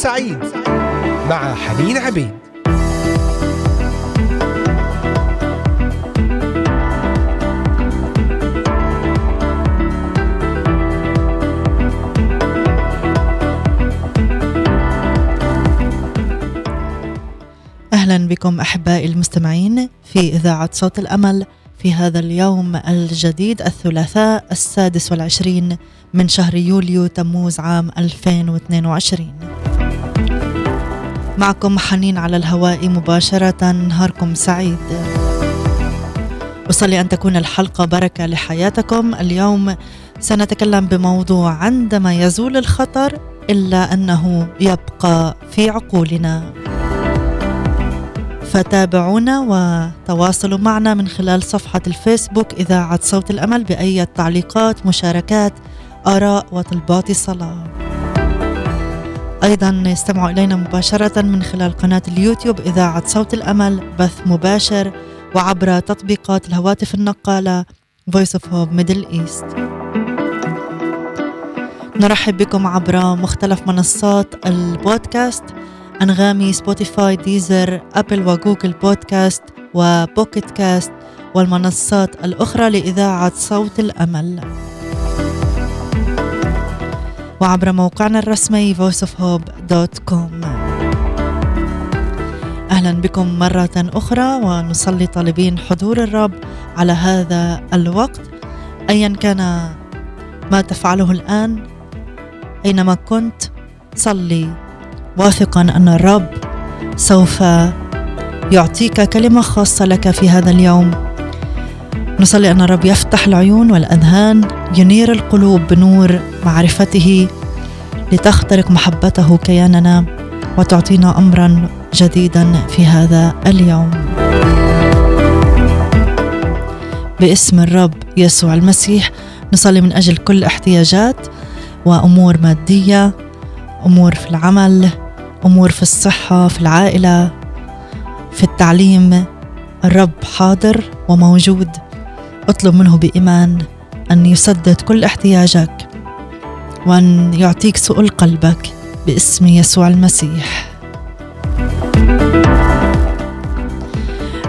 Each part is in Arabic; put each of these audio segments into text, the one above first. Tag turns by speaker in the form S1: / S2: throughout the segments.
S1: سعيد مع حنين عبيد.
S2: أهلا بكم أحبائي المستمعين في إذاعة صوت الأمل في هذا اليوم الجديد الثلاثاء السادس والعشرين من شهر يوليو تموز عام 2022 معكم حنين على الهواء مباشرة نهاركم سعيد. أصلي أن تكون الحلقة بركة لحياتكم. اليوم سنتكلم بموضوع عندما يزول الخطر إلا أنه يبقى في عقولنا. فتابعونا وتواصلوا معنا من خلال صفحة الفيسبوك إذاعة صوت الأمل بأي تعليقات مشاركات آراء وطلبات صلاة أيضا استمعوا إلينا مباشرة من خلال قناة اليوتيوب إذاعة صوت الأمل بث مباشر وعبر تطبيقات الهواتف النقالة Voice of Hope Middle East. نرحب بكم عبر مختلف منصات البودكاست أنغامي سبوتيفاي ديزر أبل وجوجل بودكاست وبوكيت كاست والمنصات الأخرى لإذاعة صوت الأمل. وعبر موقعنا الرسمي voiceofhope.com أهلا بكم مرة أخرى ونصلي طالبين حضور الرب على هذا الوقت. أيا كان ما تفعله الآن أينما كنت صلي واثقا أن الرب سوف يعطيك كلمة خاصة لك في هذا اليوم. نصلي أن الرب يفتح العيون والأذهان ينير القلوب بنور معرفته لتخترق محبته كياننا وتعطينا امرا جديدا في هذا اليوم. باسم الرب يسوع المسيح نصلي من أجل كل احتياجات وأمور مادية أمور في العمل أمور في الصحة في العائلة في التعليم. الرب حاضر وموجود. أطلب منه بإيمان أن يسدد كل احتياجك وأن يعطيك سؤل قلبك باسم يسوع المسيح.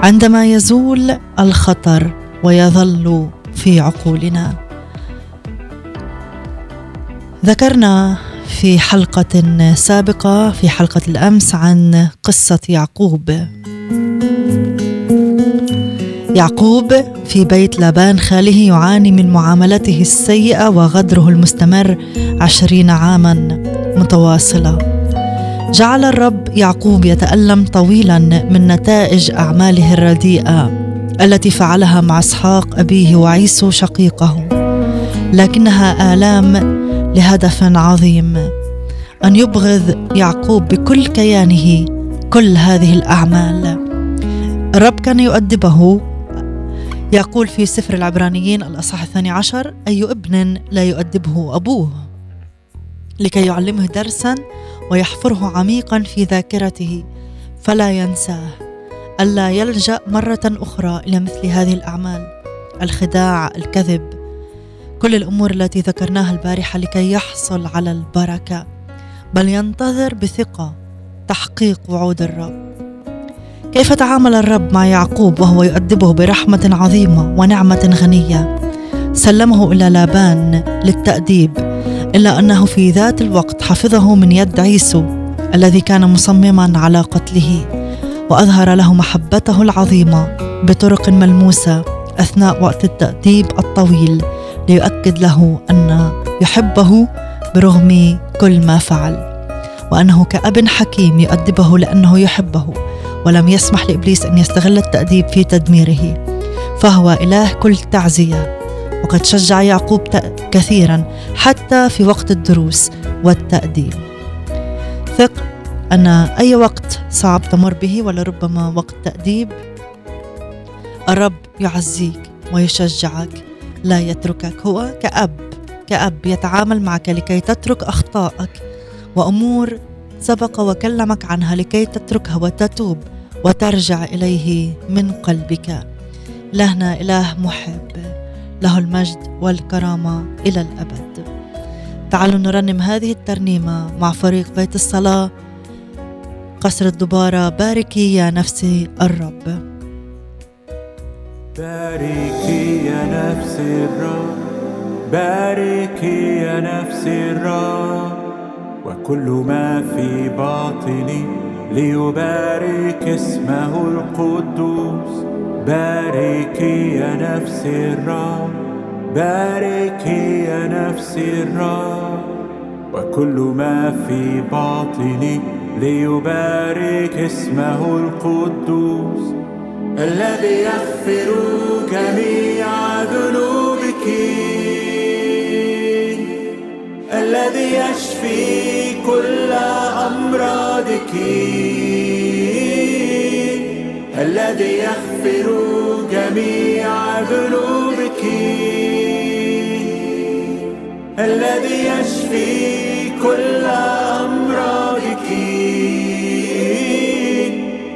S2: عندما يزول الخطر ويظل في عقولنا. ذكرنا في حلقة سابقة في حلقة الأمس عن قصة يعقوب. يعقوب في بيت لابان خاله يعاني من معاملته السيئة وغدره المستمر عشرين عاما متواصلة جعل الرب يعقوب يتألم طويلا من نتائج أعماله الرديئة التي فعلها مع إسحاق أبيه وعيسو شقيقه. لكنها آلام لهدف عظيم أن يبغض يعقوب بكل كيانه كل هذه الأعمال. الرب كان يؤدبه يقول في سفر العبرانيين الأصحاح الثاني عشر أي ابن لا يؤدبه أبوه؟ لكي يعلمه درسا ويحفره عميقا في ذاكرته فلا ينساه. ألا يلجأ مرة أخرى إلى مثل هذه الأعمال الخداع الكذب. كل الأمور التي ذكرناها البارحة لكي يحصل على البركة. بل ينتظر بثقة تحقيق وعود الرب. كيف تعامل الرب مع يعقوب وهو يؤدبه برحمة عظيمة ونعمة غنية؟ سلمه إلى لابان للتأديب إلا أنه في ذات الوقت حفظه من يد عيسو الذي كان مصمما على قتله وأظهر له محبته العظيمة بطرق ملموسة أثناء وقت التأديب الطويل ليؤكد له أن يحبه برغم كل ما فعل وأنه كأب حكيم يؤدبه لأنه يحبه. ولم يسمح لإبليس أن يستغل التأديب في تدميره. فهو إله كل تعزية وقد شجع يعقوب كثيرا حتى في وقت الدروس والتأديب. ثق أن أي وقت صعب تمر به ولربما وقت تأديب الرب يعزيك ويشجعك لا يتركك هو كأب كأب يتعامل معك لكي تترك أخطائك وأمور سبق وكلمك عنها لكي تتركها وتتوب وترجع إليه من قلبك. لهنا إله محب له المجد والكرامة إلى الأبد. تعالوا نرنم هذه الترنيمة مع فريق بيت الصلاة قصر الدبارة باركي يا نفسي الرب.
S3: باركي يا نفسي الرب باركي يا نفسي الرب. وكل ما في باطني ليبارك اسمه القدوس. باركي يا نفسي الرب باركي يا نفسي الرب. وكل ما في باطني ليبارك اسمه القدوس. الذي يغفر جميع ذنوبك الذي يشفي كل أمراضك. الذي يغفر جميع ذنوبك. الذي يشفي كل أمراضك.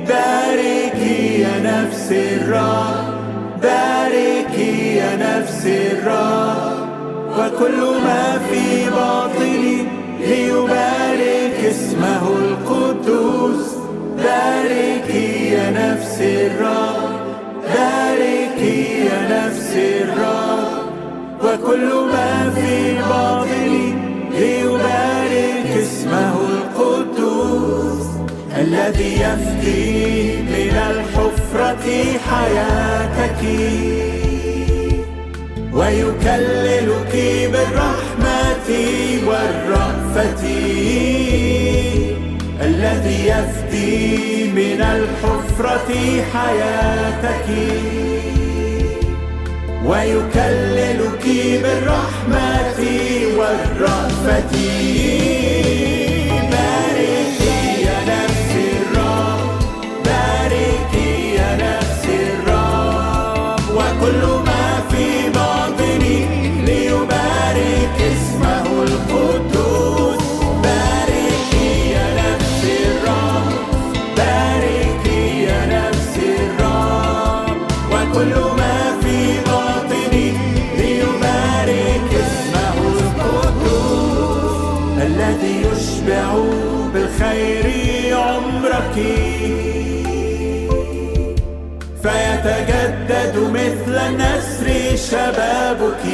S3: باركي يا نفس الرب. باركي يا نفس الرب. وكل ما في باطني ليبارك اسمه القدوس. باركي يا نفس الرب باركي يا نفس الرب. وكل ما في باطني ليبارك اسمه القدوس. الذي يفدي من الحفرة حياتك. ويكللك بالرحمة والرأفة الذي يفدي من الحفرة حياتك ويكللك بالرحمة والرأفة بالخير عمرك. فيتجدد مثل النسر شبابك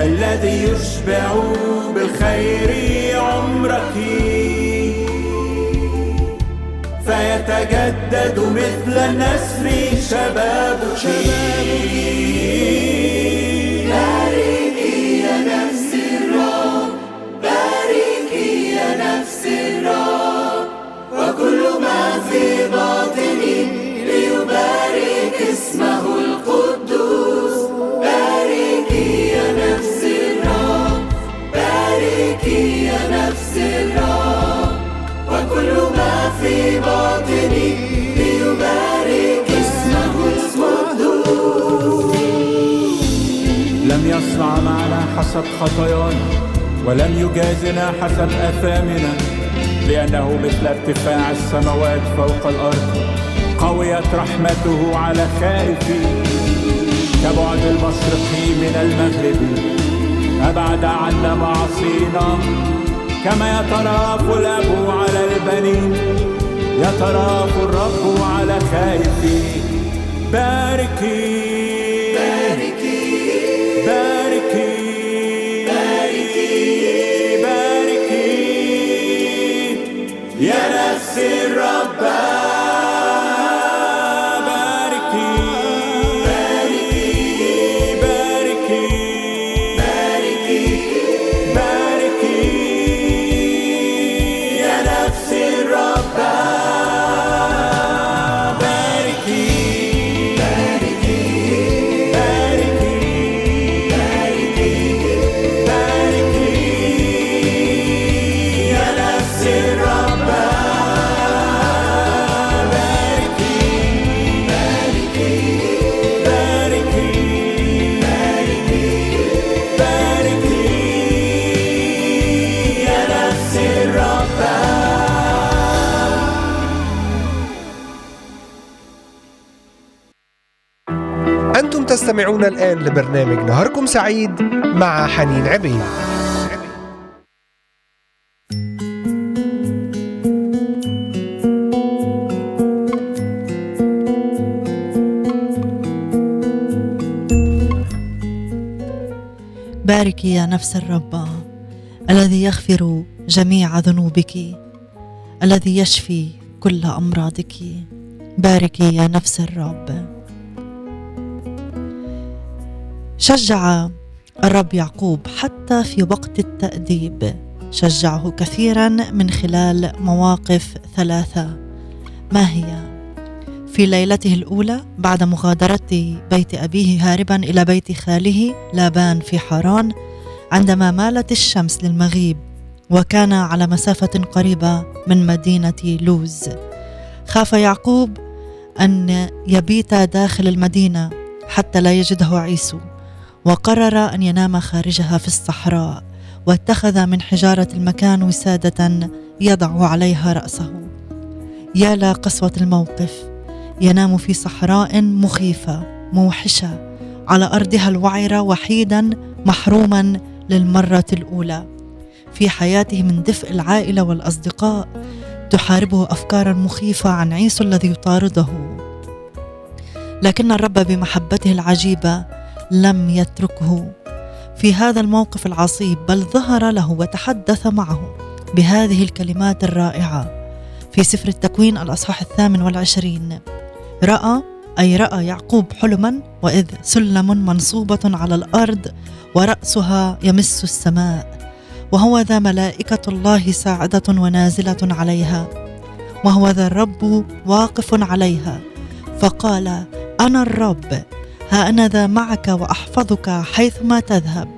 S3: الذي يشبع بالخير عمرك. فيتجدد مثل النسر شبابك باركي يا نفسي الرب باركي يا نفسي الرب. وكل ما في باطني ليبارك اسمه القدوس. باركي يا نفسي الرب باركي يا نفسي الرب. وكل ما في باطني يصنع معنا حسب خطايانا ولم يجازنا حسب آثامنا لأنه مثل ارتفاع السماوات فوق الأرض قويت رحمته على خائفين كبعد المشرق من المغرب أبعد عنا معصينا كما يتراف الأب على البنين يتراف الرب على خائفين باركي. باركي
S1: تستمعون الآن لبرنامج نهاركم سعيد مع حنين عبيد.
S2: باركي يا نفس الرب الذي يغفر جميع ذنوبك الذي يشفي كل أمراضك. باركي يا نفس الرب. شجع الرب يعقوب حتى في وقت التأديب. شجعه كثيرا من خلال مواقف ثلاثة. ما هي؟ في ليلته الأولى بعد مغادرة بيت أبيه هاربا إلى بيت خاله لابان في حران عندما مالت الشمس للمغيب وكان على مسافة قريبة من مدينة لوز. خاف يعقوب أن يبيت داخل المدينة حتى لا يجده عيسو. وقرر أن ينام خارجها في الصحراء واتخذ من حجارة المكان وسادة يضع عليها رأسه. يا لقسوه الموقف ينام في صحراء مخيفة موحشة على أرضها الوعرة وحيدا محروما للمرة الأولى. في حياته من دفء العائلة والأصدقاء تحاربه افكارا مخيفة عن عيسو الذي يطارده. لكن الرب بمحبته العجيبة لم يتركه في هذا الموقف العصيب بل ظهر له وتحدث معه بهذه الكلمات الرائعة في سفر التكوين الأصحاح الثامن والعشرين. رأى أي رأى يعقوب حلما وإذ سلم منصوبة على الأرض ورأسها يمس السماء وهو ذا ملائكة الله ساعدة ونازلة عليها وهو ذا الرب واقف عليها فقال أنا الرب. ها أنا ذا معك وأحفظك حيثما تذهب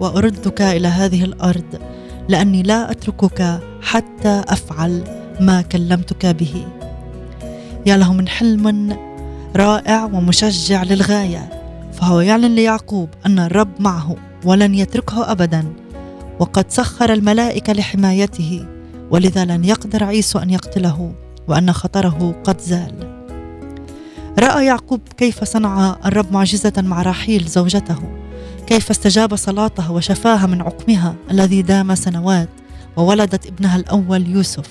S2: وأردك إلى هذه الأرض لأني لا أتركك حتى أفعل ما كلمتك به. يا له من حلم رائع ومشجع للغاية فهو يعلن ليعقوب أن الرب معه ولن يتركه ابدا وقد سخر الملائكة لحمايته ولذا لن يقدر عيسو أن يقتله وأن خطره قد زال. رأى يعقوب كيف صنع الرب معجزة مع راحيل زوجته كيف استجاب صلاتها وشفاها من عقمها الذي دام سنوات وولدت ابنها الأول يوسف.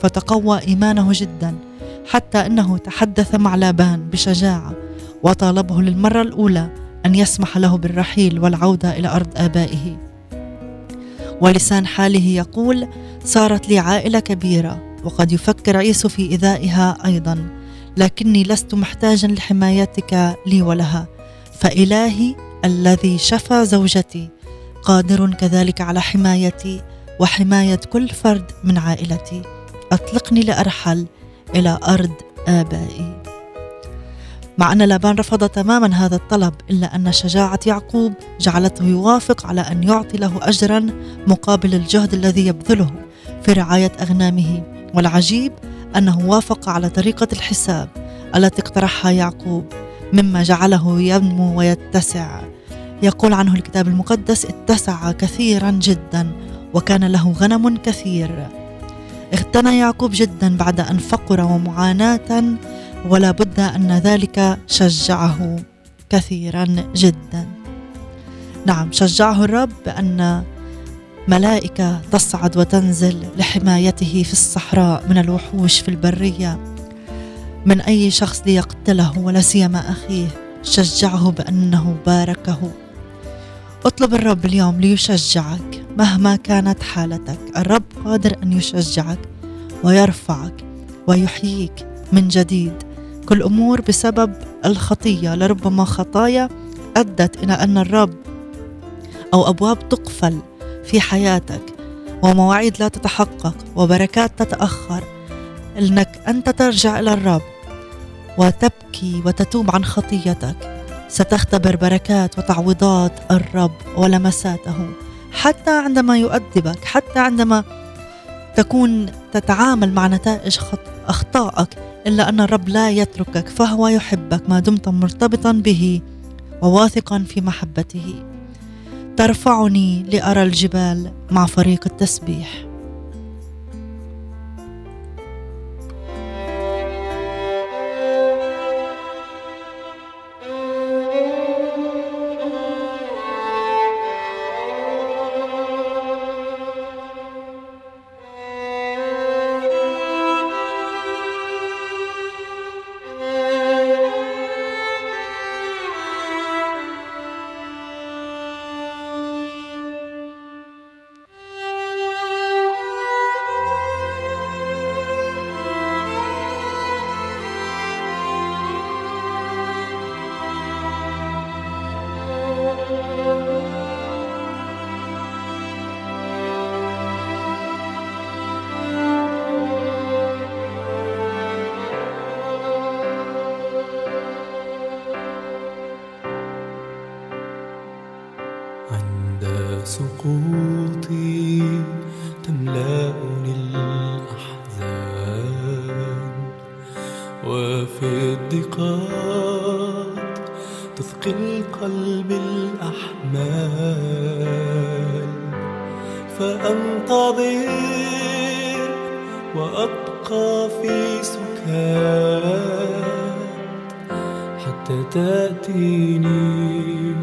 S2: فتقوى إيمانه جدا حتى أنه تحدث مع لابان بشجاعة وطالبه للمرة الأولى أن يسمح له بالرحيل والعودة إلى أرض آبائه. ولسان حاله يقول صارت لي عائلة كبيرة وقد يفكر عيسو في إيذائها أيضا لكني لست محتاجا لحمايتك لي ولها. فإلهي الذي شفى زوجتي قادر كذلك على حمايتي وحماية كل فرد من عائلتي. أطلقني لأرحل إلى أرض آبائي. مع أن لابان رفض تماما هذا الطلب إلا أن شجاعة يعقوب جعلته يوافق على أن يعطي له اجرا مقابل الجهد الذي يبذله في رعاية أغنامه. والعجيب أنه وافق على طريقة الحساب التي اقترحها يعقوب مما جعله ينمو ويتسع. يقول عنه الكتاب المقدس اتسع كثيرا جدا وكان له غنم كثير. اغتنى يعقوب جدا بعد أن فقر ومعاناة ولا بد أن ذلك شجعه كثيرا جدا. نعم شجعه الرب بأن ملائكة تصعد وتنزل لحمايته في الصحراء من الوحوش في البرية. من أي شخص ليقتله ولا سيما أخيه شجعه بأنه باركه. اطلب الرب اليوم ليشجعك مهما كانت حالتك. الرب قادر أن يشجعك ويرفعك ويحييك من جديد. كل أمور بسبب الخطية. لربما خطايا أدت إلى أن الرب أو أبواب تقفل. في حياتك ومواعيد لا تتحقق وبركات تتأخر إنك أنت ترجع إلى الرب وتبكي وتتوب عن خطيتك. ستختبر بركات وتعويضات الرب ولمساته حتى عندما يؤدبك حتى عندما تكون تتعامل مع نتائج أخطائك إلا أن الرب لا يتركك فهو يحبك ما دمت مرتبطا به وواثقا في محبته. ترفعني لأرى الجبال مع فريق التسبيح.
S4: تثقل قلبي الأحمال. فأنتظر وأبقى في سكات حتى تأتيني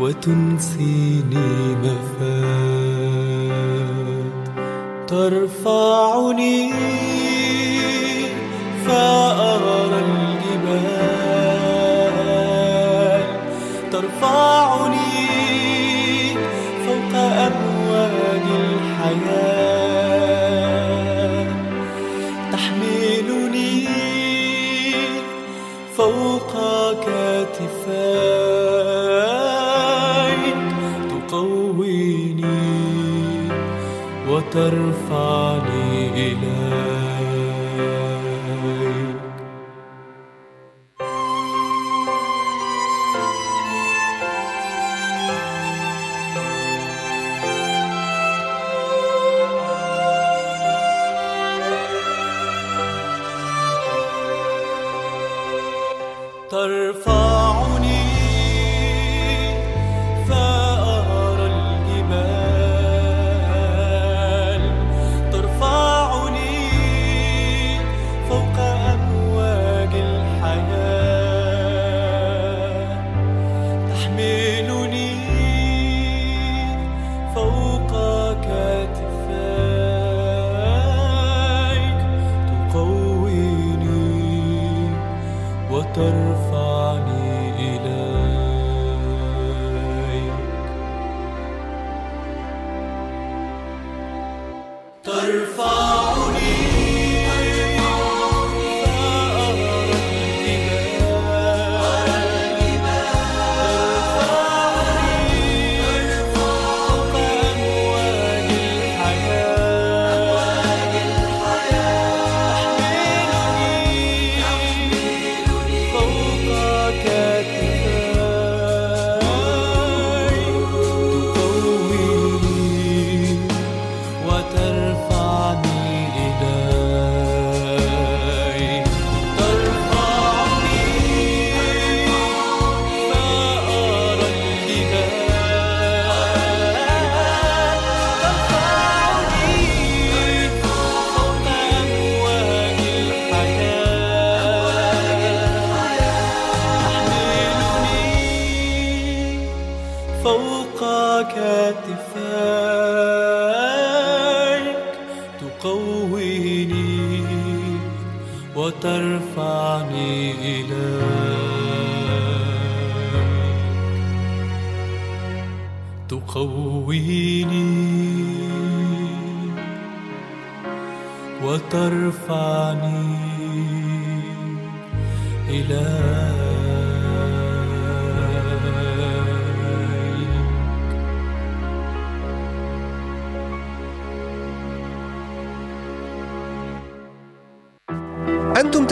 S4: وتنسيني ما فات ترفعني فأرى ترفعني فوق أمواج الحياة. تحملني فوق كتفيك تقويني وترفعني. ترفعني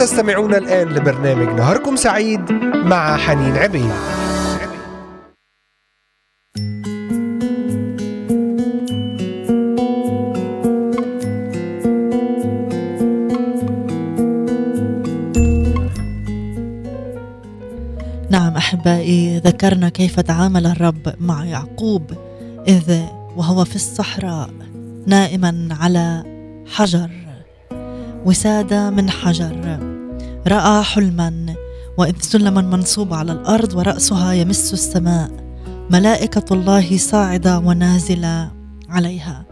S1: تستمعون الآن لبرنامج نهاركم سعيد مع حنين عبيد.
S2: نعم أحبائي ذكرنا كيف تعامل الرب مع يعقوب إذ وهو في الصحراء نائما على حجر وساده من حجر. رأى حلما وإذ سلما منصوب على الأرض ورأسها يمس السماء. ملائكة الله صاعدة ونازلة عليها.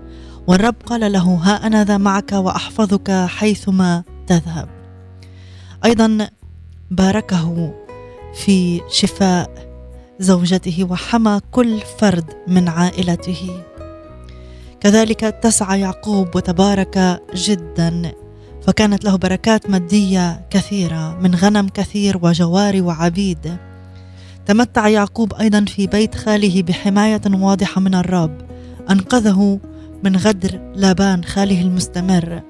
S2: والرب قال له ها أنا ذا معك وأحفظك حيثما تذهب. أيضا باركه في شفاء زوجته وحمى كل فرد من عائلته. كذلك تسعى يعقوب وتبارك جدا فكانت له بركات مادية كثيرة من غنم كثير وجواري وعبيد. تمتع يعقوب أيضا في بيت خاله بحماية واضحة من الرب. أنقذه من غدر لابان خاله المستمر.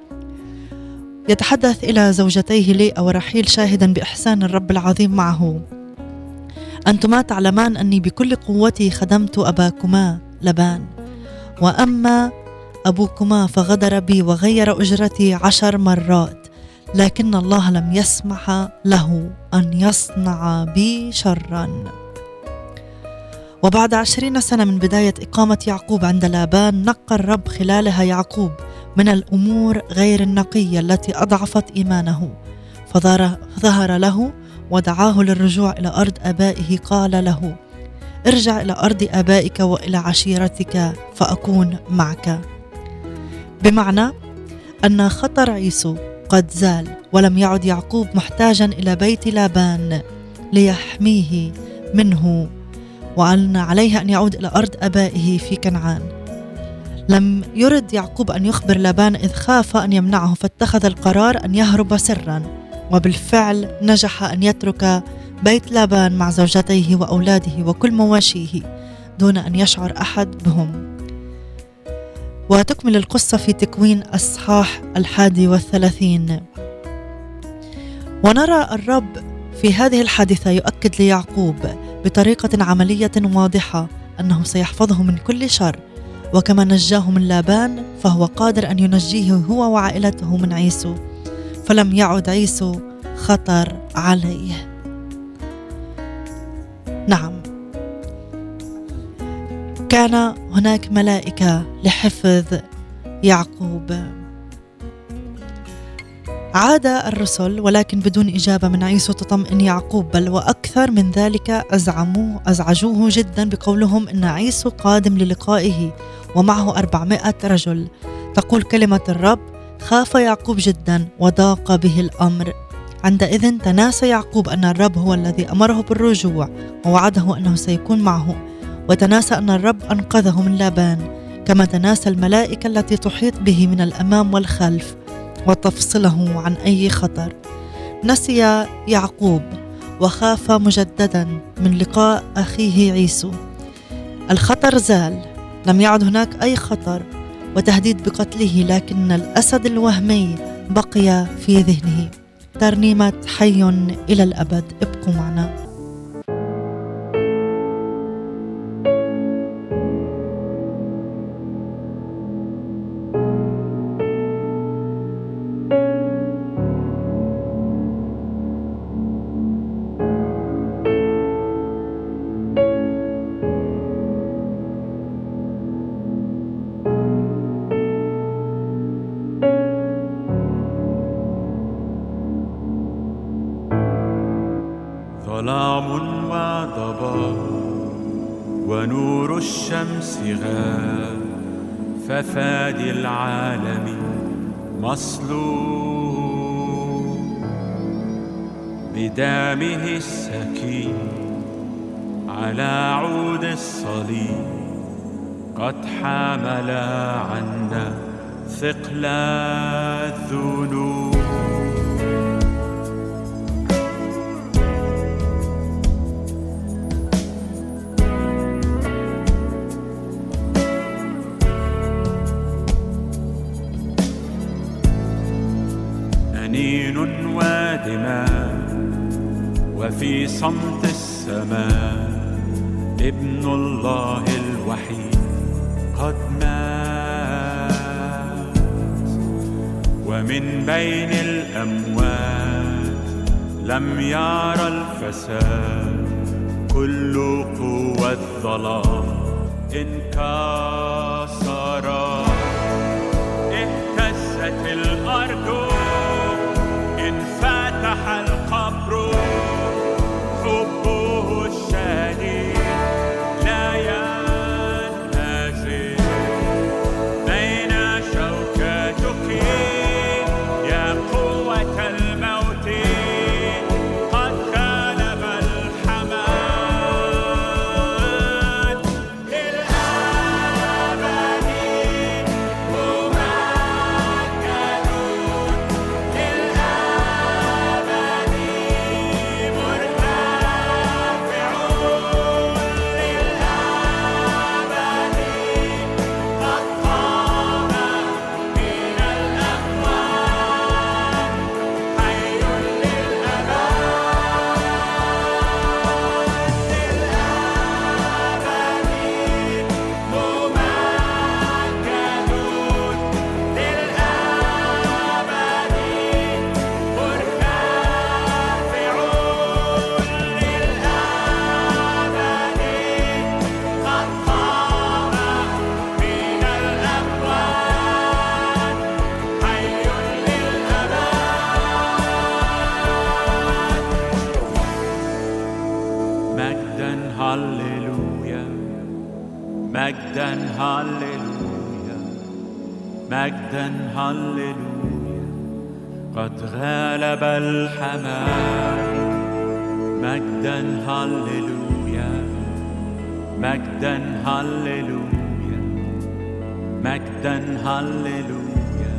S2: يتحدث إلى زوجتيه ليئة ورحيل شاهدا بإحسان الرب العظيم معه. أنتما تعلمان أني بكل قوتي خدمت أباكما لبان وأما أبوكما فغدر بي وغير أجرتي عشر مرات لكن الله لم يسمح له أن يصنع بي شرا. وبعد عشرين سنة من بداية إقامة يعقوب عند لابان نقى الرب خلالها يعقوب من الأمور غير النقية التي أضعفت إيمانه. فظهر له ودعاه للرجوع إلى أرض آبائه قال له ارجع إلى أرض آبائك وإلى عشيرتك فأكون معك. بمعنى أن خطر عيسو قد زال ولم يعد يعقوب محتاجا إلى بيت لابان ليحميه منه وأن عليه أن يعود إلى أرض آبائه في كنعان. لم يرد يعقوب أن يخبر لابان إذ خاف أن يمنعه فاتخذ القرار أن يهرب سرا وبالفعل نجح أن يترك بيت لابان مع زوجتيه وأولاده وكل مواشيه دون أن يشعر أحد بهم. وتكمل القصة في تكوين أصحاح الحادي والثلاثين. ونرى الرب في هذه الحادثة يؤكد ليعقوب بطريقة عملية واضحة أنه سيحفظه من كل شر وكما نجاه من لابان فهو قادر أن ينجيه هو وعائلته من عيسو فلم يعد عيسو خطر عليه. نعم. كان هناك ملائكة لحفظ يعقوب. عاد الرسل ولكن بدون إجابة من عيسو تطمئن يعقوب بل وأكثر من ذلك أزعموه أزعجوه جدا بقولهم أن عيسو قادم للقائه ومعه أربعمائة رجل. تقول كلمة الرب خاف يعقوب جدا وضاق به الأمر. عندئذ تناسى يعقوب أن الرب هو الذي أمره بالرجوع ووعده أنه سيكون معه. وتناسى أن الرب أنقذه من لابان كما تناسى الملائكة التي تحيط به من الأمام والخلف وتفصله عن أي خطر. نسي يعقوب وخاف مجددا من لقاء أخيه عيسو. الخطر زال لم يعد هناك أي خطر وتهديد بقتله لكن الأسد الوهمي بقي في ذهنه. ترنيمة حي إلى الأبد ابقوا معنا.
S3: مصلوب بدمه السكين على عود الصليب قد حمل عنا ثقل صمت السماء ابن الله الوحيد قد مات. ومن بين الأموات لم يرى الفساد كل قوة الظلام انكسرت هللويا قد غلب الحمام مجدا هللويا مجدا هللويا مجدا هللويا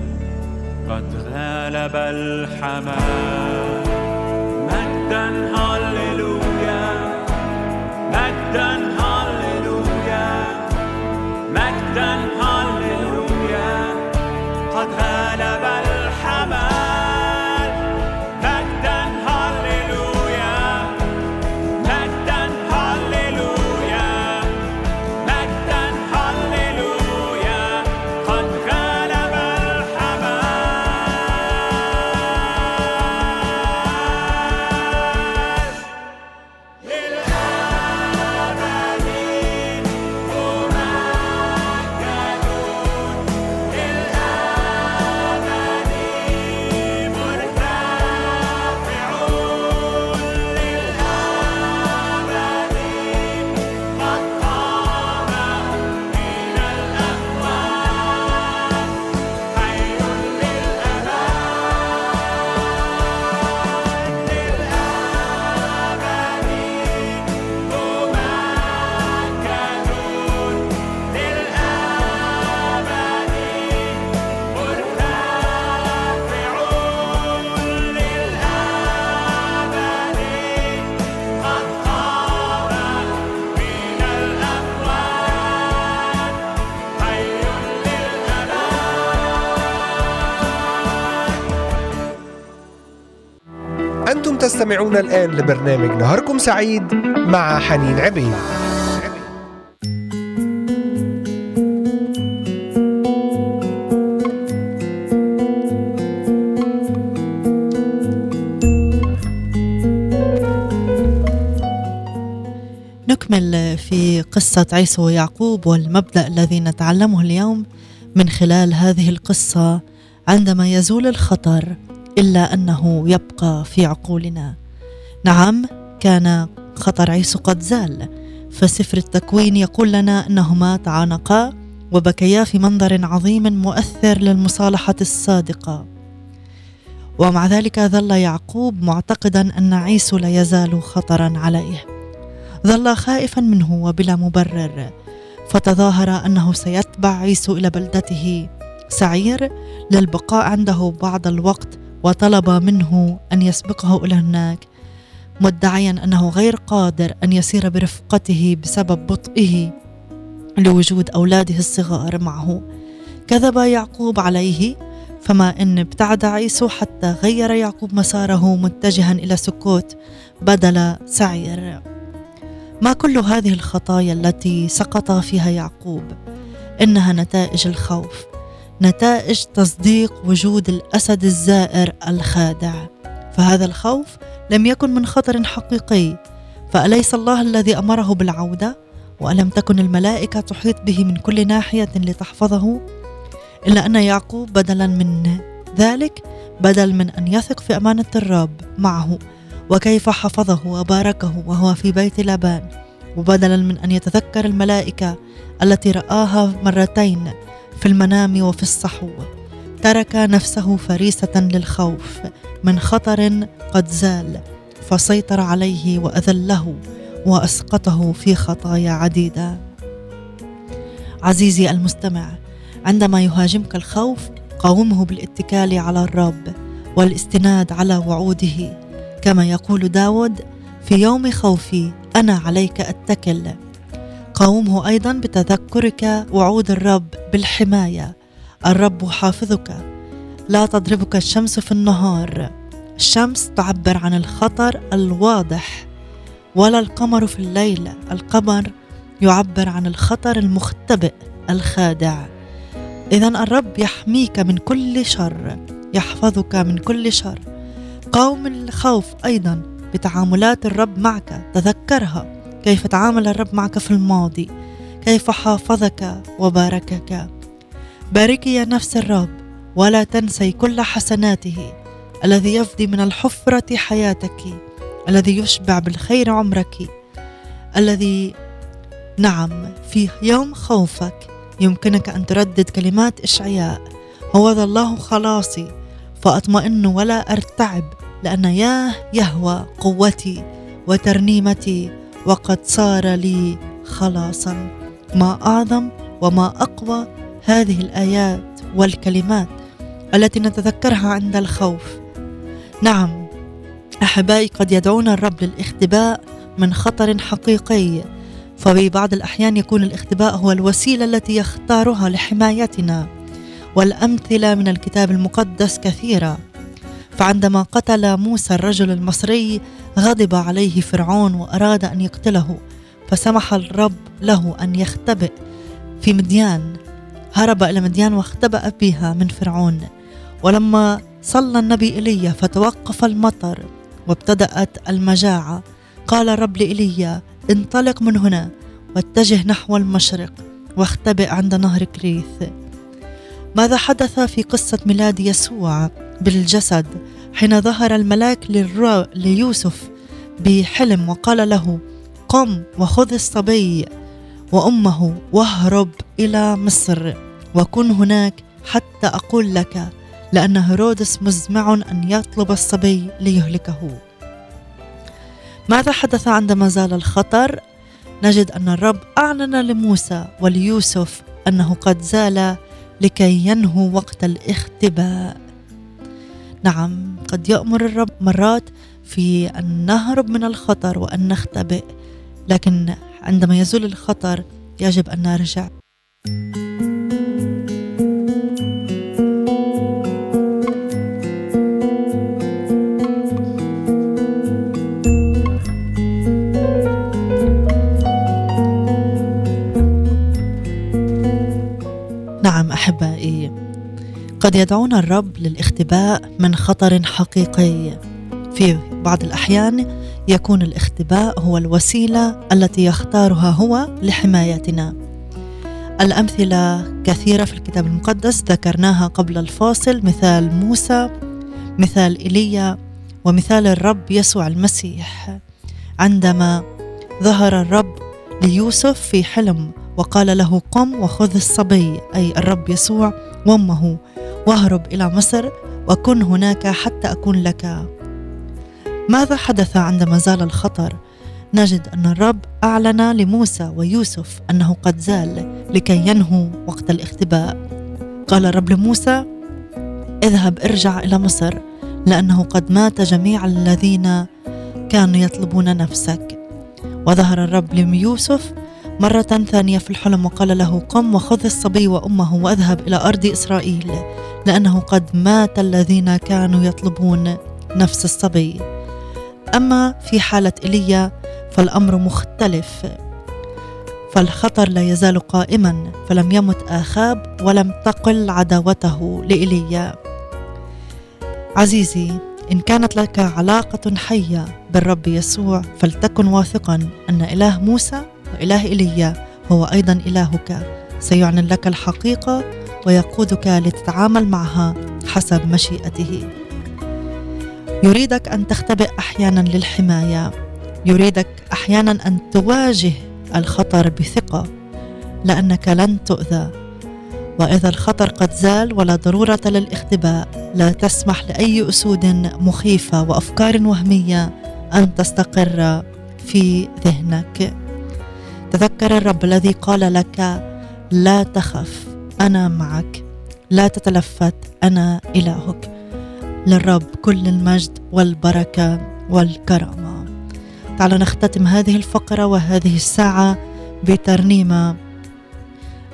S3: قد غلب الحمام مجدا هللويا مجدا
S1: تستمعون الآن لبرنامج نهاركم سعيد مع حنين عبيد.
S2: نكمل في قصة عيسى ويعقوب والمبدأ الذي نتعلمه اليوم من خلال هذه القصة عندما يزول الخطر. إلا أنه يبقى في عقولنا. نعم كان خطر عيسو قد زال فسفر التكوين يقول لنا أنهما تعانقا وبكيا في منظر عظيم مؤثر للمصالحة الصادقة. ومع ذلك ظل يعقوب معتقدا أن عيسو لا يزال خطرا عليه. ظل خائفا منه وبلا مبرر فتظاهر أنه سيتبع عيسو إلى بلدته. سعير للبقاء عنده بعض الوقت وطلب منه أن يسبقه إلى هناك مدعيا أنه غير قادر أن يسير برفقته بسبب بطئه لوجود أولاده الصغار معه. كذب يعقوب عليه فما إن ابتعد عيسو حتى غير يعقوب مساره متجها إلى سكوت بدل سعير. ما كل هذه الخطايا التي سقط فيها يعقوب؟ إنها نتائج الخوف. نتائج تصديق وجود الأسد الزائر الخادع. فهذا الخوف لم يكن من خطر حقيقي فأليس الله الذي أمره بالعودة؟ وألم تكن الملائكة تحيط به من كل ناحية لتحفظه؟ إلا أن يعقوب بدلا من ذلك بدل من أن يثق في أمانة الرب معه وكيف حفظه وباركه وهو في بيت لابان وبدلا من أن يتذكر الملائكة التي رآها مرتين في المنام وفي الصحو. ترك نفسه فريسة للخوف من خطر قد زال فسيطر عليه وأذله وأسقطه في خطايا عديدة. عزيزي المستمع عندما يهاجمك الخوف قاومه بالاتكال على الرب والاستناد على وعوده. كما يقول داود في يوم خوفي أنا عليك أتكل. قاومه أيضا بتذكرك وعود الرب بالحماية. الرب حافظك. لا تضربك الشمس في النهار. الشمس تعبر عن الخطر الواضح. ولا القمر في الليل. القمر يعبر عن الخطر المختبئ الخادع. اذا الرب يحميك من كل شر. يحفظك من كل شر. قاوم الخوف أيضا بتعاملات الرب معك. تذكرها. كيف تعامل الرب معك في الماضي. كيف حافظك وباركك. باركي يا نفس الرب. ولا تنسي كل حسناته. الذي يفدي من الحفرة حياتك. الذي يشبع بالخير عمرك. الذي نعم في يوم خوفك. يمكنك أن تردد كلمات إشعياء. هو ذا الله خلاصي. فأطمئن ولا أرتعب. لأن ياه يهوى قوتي وترنيمتي وقد صار لي خلاصا. ما أعظم وما أقوى هذه الآيات والكلمات التي نتذكرها عند الخوف. نعم أحبائي قد يدعون الرب للاختباء من خطر حقيقي ففي بعض الأحيان يكون الاختباء هو الوسيلة التي يختارها لحمايتنا والأمثلة من الكتاب المقدس كثيرة. فعندما قتل موسى الرجل المصري غضب عليه فرعون وأراد أن يقتله فسمح الرب له أن يختبئ في مديان هرب إلى مديان واختبأ بها من فرعون. ولما صلى النبي ايليا فتوقف المطر وابتدأت المجاعة قال الرب لإيليا انطلق من هنا واتجه نحو المشرق واختبئ عند نهر كريث. ماذا حدث في قصة ميلاد يسوع؟ بالجسد حين ظهر الملاك. ليوسف بحلم وقال له قم وخذ الصبي وأمه واهرب إلى مصر وكن هناك حتى أقول لك لأن هيرودس مزمع أن يطلب الصبي ليهلكه ماذا حدث عندما زال الخطر نجد أن الرب أعلن لموسى وليوسف أنه قد زال لكي ينهوا وقت الاختباء نعم قد يأمر الرب مرات في أن نهرب من الخطر وأن نختبئ لكن عندما يزول الخطر يجب أن نرجع. نعم أحبائي قد يدعونا الرب للاختباء من خطر حقيقي. في بعض الأحيان يكون الاختباء هو الوسيلة التي يختارها هو لحمايتنا. الأمثلة كثيرة في الكتاب المقدس ذكرناها قبل الفاصل مثال موسى مثال ايليا ومثال الرب يسوع المسيح. عندما ظهر الرب ليوسف في حلم وقال له قم وخذ الصبي أي الرب يسوع وامه واهرب إلى مصر وكن هناك حتى أكون لك. ماذا حدث عندما زال الخطر؟ نجد أن الرب أعلن لموسى ويوسف أنه قد زال لكي ينهوا وقت الاختباء. قال الرب لموسى اذهب ارجع إلى مصر لأنه قد مات جميع الذين كانوا يطلبون نفسك. وظهر الرب ليوسف مرة ثانية في الحلم وقال له قم وخذ الصبي وأمه واذهب إلى أرض إسرائيل. لأنه قد مات الذين كانوا يطلبون نفس الصبي. أما في حالة إيليا فالأمر مختلف فالخطر لا يزال قائما فلم يمت آخاب ولم تقل عداوته لإيليا. عزيزي إن كانت لك علاقة حية بالرب يسوع فلتكن واثقا أن إله موسى وإله إيليا هو أيضا إلهك. سيعلن لك الحقيقة ويقودك لتتعامل معها حسب مشيئته. يريدك أن تختبئ أحيانا للحماية. يريدك أحيانا أن تواجه الخطر بثقة لأنك لن تؤذى. وإذا الخطر قد زال ولا ضرورة للاختباء. لا تسمح لأي أسود مخيفة وأفكار وهمية أن تستقر في ذهنك. تذكر الرب الذي قال لك لا تخف. أنا معك. لا تتلفت. أنا إلهك. للرب كل المجد والبركة والكرامة. تعالوا نختتم هذه الفقرة وهذه الساعة بترنيمة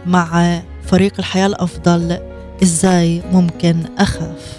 S2: مع فريق الحياة الأفضل. إزاي ممكن أخاف؟